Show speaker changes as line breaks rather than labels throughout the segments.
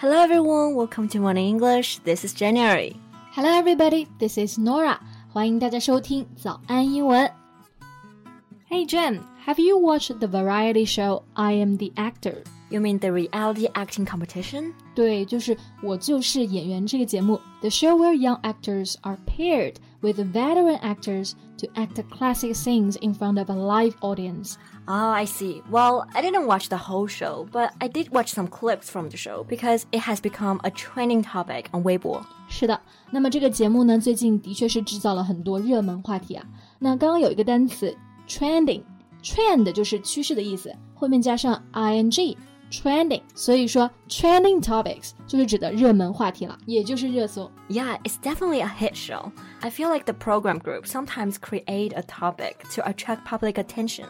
Hello everyone, welcome to Morning English. This is January.
Hello everybody, this is Norah. 欢迎大家收听早安英文。Hey Jen, have you watched the variety show I Am the Actor?
You mean the reality acting competition?
对，就是我就是演员这个节目，the show where young actors are paired with veteran actors to act classic scenes in front of a live audience.
Oh, I see. Well, I didn't watch the whole show, but I did watch some clips from the show because it has become a trending topic on Weibo.
是的，那么这个节目呢，最近的确是制造了很多热门话题啊。那刚刚有一个单词 trending，trend 就是趋势的意思，后面加上 ing。trending，所以说 trending topics 就是指的热门话题了，也就是热搜。
Yeah, it's definitely a hit show. I feel like the program group sometimes create a topic to attract public attention,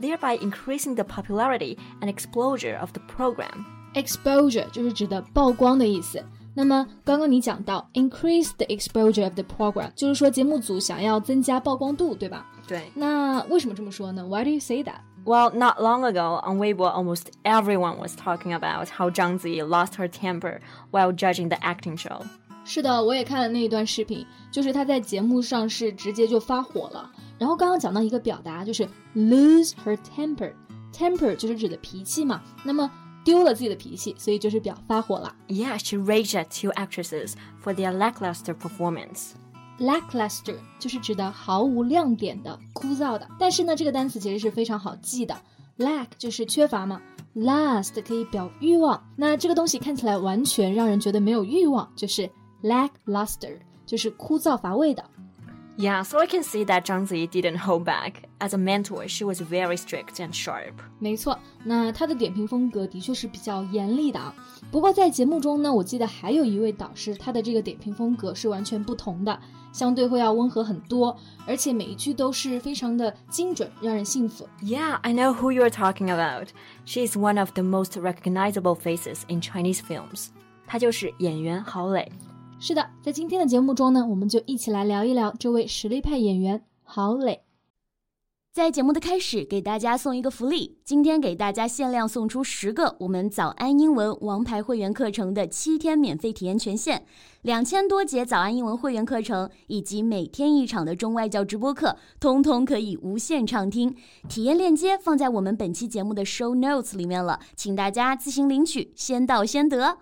thereby increasing the popularity and exposure of the program.
Exposure 就是指的曝光的意思。那么刚刚你讲到 increase the exposure of the program，就是说节目组想要增加曝光度，对吧？
对。
那为什么这么说呢？Why do you say that?
Well, not long ago on Weibo, almost everyone was talking about how Zhang Ziyi lost her temper while judging the acting show.
是的，我也看了那一段视频，就是她在节目上是直接就发火了。然后刚刚讲到一个表达，就是 lose her temper，temper 就是指的脾气嘛。那么丢了自己的脾气，所以就是表发火了。
Yeah, she raged at two actresses for their lackluster performance.
Lackluster 就是指的毫无亮点的、枯燥的。但是呢，这个单词其实是非常好记的。lack 就是缺乏嘛，lust 可以表欲望。那这个东西看起来完全让人觉得没有欲望，就是 lackluster，就是枯燥乏味的。
Yeah, so I can see that Zhang Ziyi didn't hold back. As a mentor, she was very strict and sharp.
没错，那她的点评风格的确是比较严厉的啊。不过在节目中呢，我记得还有一位导师，他的这个点评风格是完全不同的，相对会要温和很多，而且每一句都是非常的精准，让人信服。
Yeah, I know who you're talking about. She is one of the most recognizable faces in Chinese films. 她就是演员郝蕾。
是的，在今天的节目中呢，我们就一起来聊一聊这位实力派演员郝蕾。
在节目的开始，给大家送一个福利，今天给大家限量送出十个我们早安英文王牌会员课程的七天免费体验权限，两千多节早安英文会员课程以及每天一场的中外教直播课，通通可以无限畅听。体验链接放在我们本期节目的 show notes 里面了，请大家自行领取，先到先得。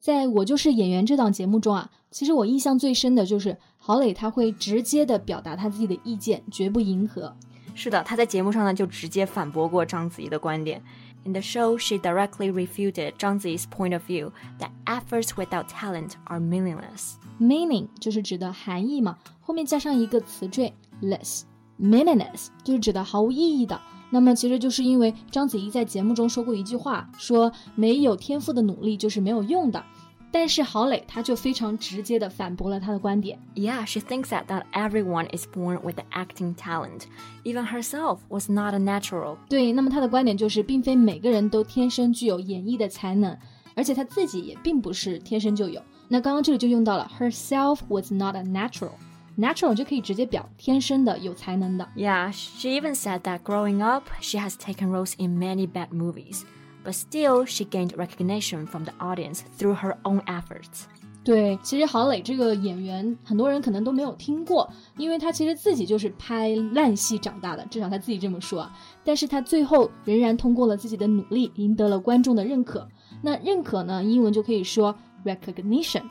在我就是演员这档节目中啊，其实我印象最深的就是郝蕾，他会直接的表达他自己的意见，绝不迎合。
是的，他在节目上呢就直接反驳过章子怡的观点。In the show, she directly refuted Zhang Ziyi's point of view that efforts without talent are meaningless.
Meaning 就是指的含义嘛，后面加上一个词缀 less，meaningless 就是指的毫无意义的。那么其实就是因为章子怡在节目中说过一句话，说没有天赋的努力就是没有用的。但是郝蕾她就非常直接的反驳了他的观点。
Yeah, she thinks that not everyone is born with the acting talent. Even herself was not a natural.
对，那么她的观点就是，并非每个人都天生具有演绎的才能，而且她自己也并不是天生就有。那刚刚这里就用到了 herself was not a natural。natural 就可以直接表天生的有才能的。
Yeah, she even said that growing up, she has taken roles in many bad movies, but still she gained recognition from the audience through her own efforts.
对，其实郝蕾这个演员，很多人可能都没有听过，因为她其实自己就是拍烂戏长大的，至少她自己这么说啊。但是她最后仍然通过了自己的努力，赢得了观众的认可。那认可呢，英文就可以说 recognition。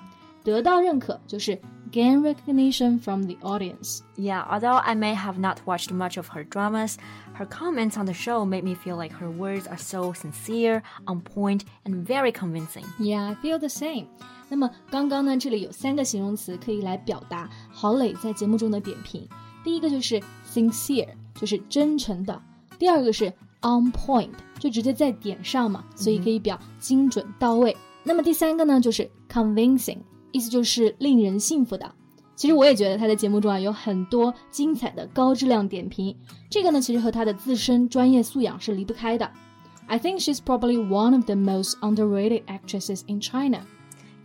得到认可就是 gain recognition from the audience.
Yeah, although I may have not watched much of her dramas, her comments on the show made me feel like her words are so sincere, on point, and very convincing.
Yeah, I feel the same. 那么刚刚呢，这里有三个形容词可以来表达郝蕾在节目中的点评。第一个就是 sincere，就是真诚的；第二个是 on point，就直接在点上嘛，所以可以表精准到位。那么第三个呢，就是 convincing。 意思就是令人信服的。其实我也觉得他在节目中啊有很多精彩的高质量点评，这个呢其实和他的自身专业素养是离不开的。I think she's probably one of the most underrated actresses in China.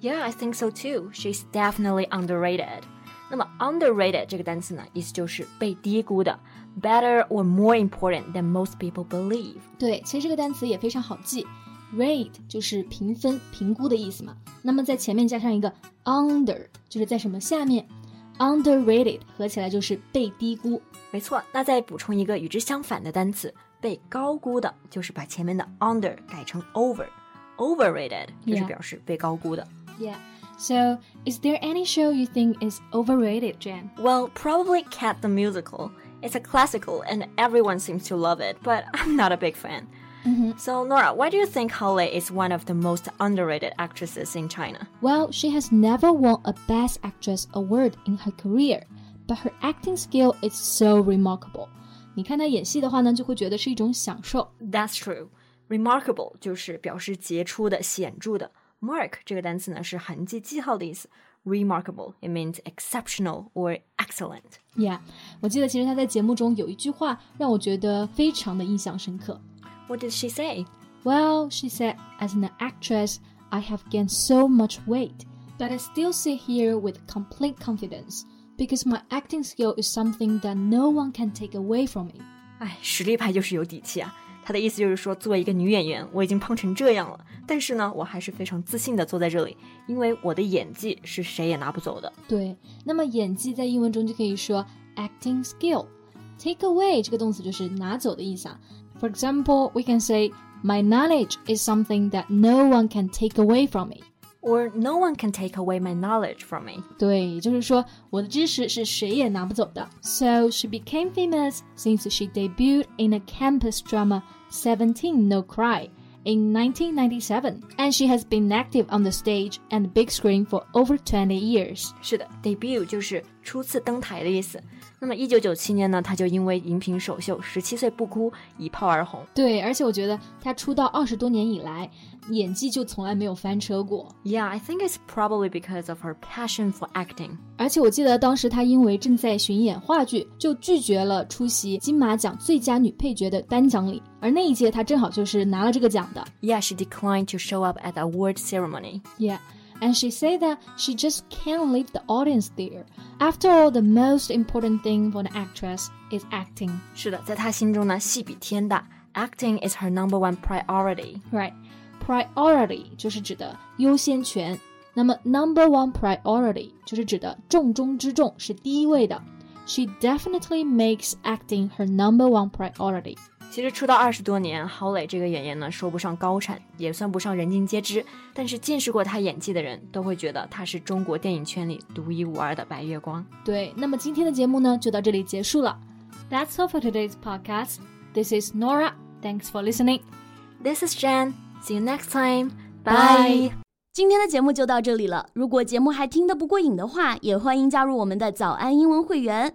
Yeah, I think so too. She's definitely underrated. 那么 underrated 这个单词呢，意思就是被低估的，better or more important than most people believe。
对，其实这个单词也非常好记 rate 就是评分、评估的意思嘛。那么在前面加上一个 under，就是在什么下面，underrated 合起来就是被低估。
没错，那再补充一个与之相反的单词，被高估的，就是把前面的 under 改成 over，overrated 就是表示被高估的。
Yeah. So, is there any show you think is overrated, Jan?
Well, probably Cat the Musical. It's a classical and everyone seems to love it, but I'm not a big fan.
Mm -hmm.
So, Norah, why do you think Hao Lei is one of the most underrated actresses in China?
Well, she has never won a Best Actress award in her career, but her acting skill is so remarkable. 你看她演戏的话呢，就会觉得是一种享受。
That's true. Remarkable 就是表示杰出的、显著的。Mark 这个单词呢是痕迹、记号的意思。remarkable. It means exceptional or excellent.
Yeah，我记得其实他在节目中有一句话让我觉得非常的印象深刻。
What did she say?
Well, she said, as an actress, I have gained so much weight, but I still sit here with complete confidence because my acting skill is something that no one can take away from me.
哎，实力派就是有底气啊！他的意思就是说，作为一个女演员，我已经胖成这样了，但是呢，我还是非常自信的坐在这里，因为我的演技是谁也拿不走的。
对，那么演技在英文中就可以说 acting skill。Take away 这个动词就是拿走的意思啊。 For example, we can say, My knowledge is something that no one can take away from me.
Or no one can take away my knowledge from me.
对，也就是说，我的知识是谁也拿不走的。So she became famous since she debuted in a campus drama, Seventeen No Cry in 1997, and she has been active on the stage and big screen for over 20 years.
是的，debut 就是 初次登台的意思。那么，一九九七年呢，她就因为荧屏首秀《十七岁不哭》一炮而红。
对，而且我觉得她出道二十多年以来，演技就从来没有翻车过。
Yeah, I think it's probably because of her passion for acting.
而且我记得当时她因为正在巡演话剧，就拒绝了出席金马奖最佳女配角的颁奖礼。而那一届她正好就是拿了这个奖的。
Yeah, she declined to show up at the award ceremony.
Yeah. and she said that she just can't leave the audience there. After all, the most important thing for an actress is acting.
是的，在她心中呢，戏比天大。Acting is her number one priority.
Right, priority 就是指的优先权。那么 number one priority 就是指的重中之重，是第一位的。She definitely makes acting her number one priority.
其实出道二十多年，郝蕾这个演员呢，说不上高产，也算不上人尽皆知。但是见识过她演技的人都会觉得她是中国电影圈里独一无二的白月光。
对，那么今天的节目呢，就到这里结束了。That's all for today's podcast. This is Nora. Thanks for listening.
This is Jen. See you next time. Bye.
今天的节目就到这里了。如果节目还听得不过瘾的话，也欢迎加入我们的早安英文会员。